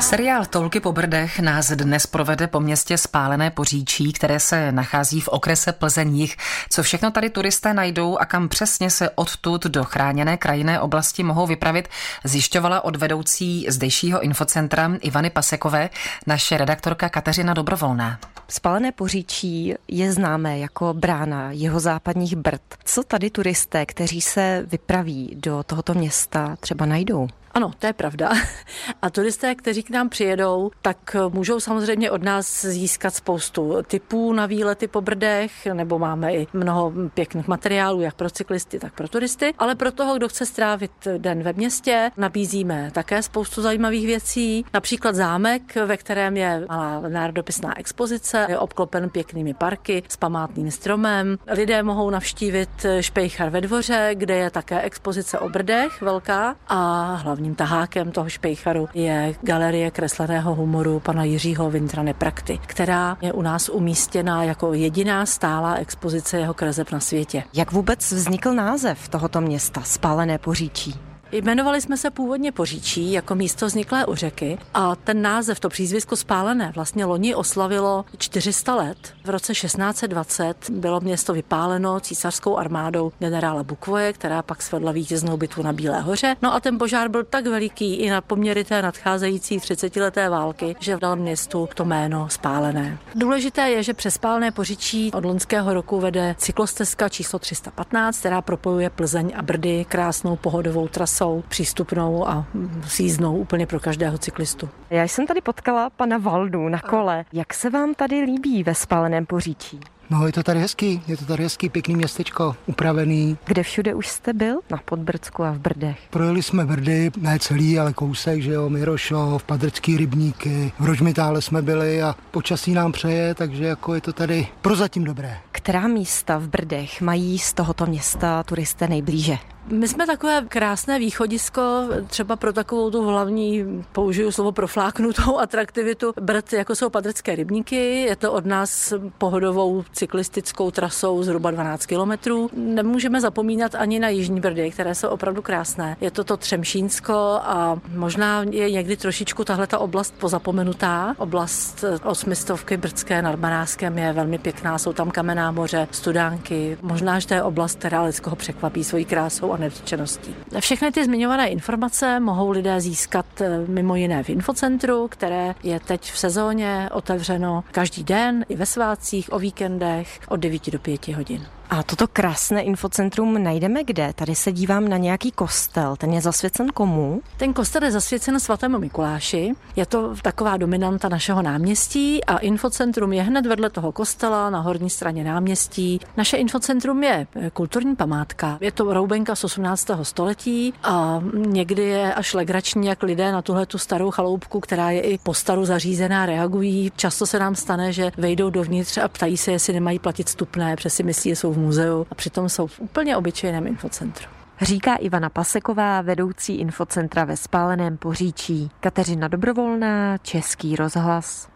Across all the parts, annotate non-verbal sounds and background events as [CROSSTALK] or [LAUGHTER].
Seriál Tolky po Brdech nás dnes provede po městě Spálené Poříčí, které se nachází v okrese Plzeních. Co všechno tady turisté najdou a kam přesně se odtud do chráněné krajinné oblasti mohou vypravit, zjišťovala od vedoucí zdejšího infocentra Ivany Pasekové naše redaktorka Kateřina Dobrovolná. Spálené Poříčí je známé jako brána jeho západních Brd. Co tady turisté, kteří se vypraví do tohoto města, třeba najdou? Ano, to je pravda. [LAUGHS] A turisté, kteří k nám přijedou, tak můžou samozřejmě od nás získat spoustu typů na výlety po Brdech, nebo máme i mnoho pěkných materiálů, jak pro cyklisty, tak pro turisty. Ale pro toho, kdo chce strávit den ve městě, nabízíme také spoustu zajímavých věcí. Například zámek, ve kterém je malá národopisná expozice, je obklopen pěknými parky s památným stromem. Lidé mohou navštívit Špejchar ve dvoře, kde je také expozice o Brdech velká a hlavním tahákem toho špejcharu je galerie kresleného humoru pana Jiřího Vintrane Prakty, která je u nás umístěna jako jediná stálá expozice jeho kreseb na světě. Jak vůbec vznikl název tohoto města, Spálené Poříčí? Jmenovali jsme se původně Poříčí jako místo vzniklé u řeky a ten název, to přízvisko spálené, vlastně loni oslavilo 400 let. V roce 1620 bylo město vypáleno císařskou armádou generála Bukvoje, která pak svedla vítěznou bitvu na Bílé hoře. No a ten požár byl tak veliký i na poměry té nadcházející 30-leté války, že dal městu to jméno spálené. Důležité je, že přes spálené Poříčí od loňského roku vede cyklostezka číslo 315, která propojuje Plzeň a Brdy krásnou pohodovou trasu jsou přístupnou a síznou úplně pro každého cyklistu. Já jsem tady potkala pana Valdu na kole. Jak se vám tady líbí ve spáleném poříčí? No, je to tady hezký, je to tady hezký, pěkný městečko, upravený. Kde všude už jste byl? Na Podbrdsku a v Brdech. Projeli jsme Brdy, ne celý, ale kousek, že jo, Mirošov, Padrcký rybníky, v Rožmitále jsme byli a počasí nám přeje, takže jako je to tady prozatím dobré. Která místa v Brdech mají z tohoto města turisté nejblíže? My jsme takové krásné východisko, třeba pro takovou tu hlavní, použiju slovo profláknutou atraktivitu Brd, jako jsou Padrcké rybníky. Je to od nás pohodovou cyklistickou trasou zhruba 12 kilometrů. Nemůžeme zapomínat ani na Jižní Brdy, které jsou opravdu krásné. Je to to Třemšínsko a možná je někdy trošičku tahle ta oblast pozapomenutá. Oblast osmistovky Brdské nad Manáskem je velmi pěkná, jsou tam kamenná moře, studánky. Možná, že to je oblast, která lidskoho překvapí svojí krásou a nedotčeností. Všechny ty zmiňované informace mohou lidé získat eh, mimo jiné v infocentru, které je teď v sezóně otevřeno každý den, i ve svátcích, o víkendech od 9 do 5 hodin. A toto krásné infocentrum najdeme kde? Tady se dívám na nějaký kostel. Ten je zasvěcen komu? Ten kostel je zasvěcen svatému Mikuláši. Je to taková dominanta našeho náměstí a infocentrum je hned vedle toho kostela na horní straně náměstí. Naše infocentrum je eh, kulturní památka. Je to roubenka z 18. století a někdy je až legrační, jak lidé na tuhle tu starou chaloupku, která je i po staru zařízená, reagují. Často se nám stane, že vejdou dovnitř a ptají se, jestli nemají platit stupné, protože si myslí, že jsou v muzeu a přitom jsou v úplně obyčejném infocentru. Říká Ivana Paseková, vedoucí infocentra ve Spáleném Poříčí. Kateřina Dobrovolná, Český rozhlas.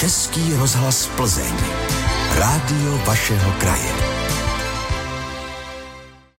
Český rozhlas Plzeň. Rádio vašeho kraje.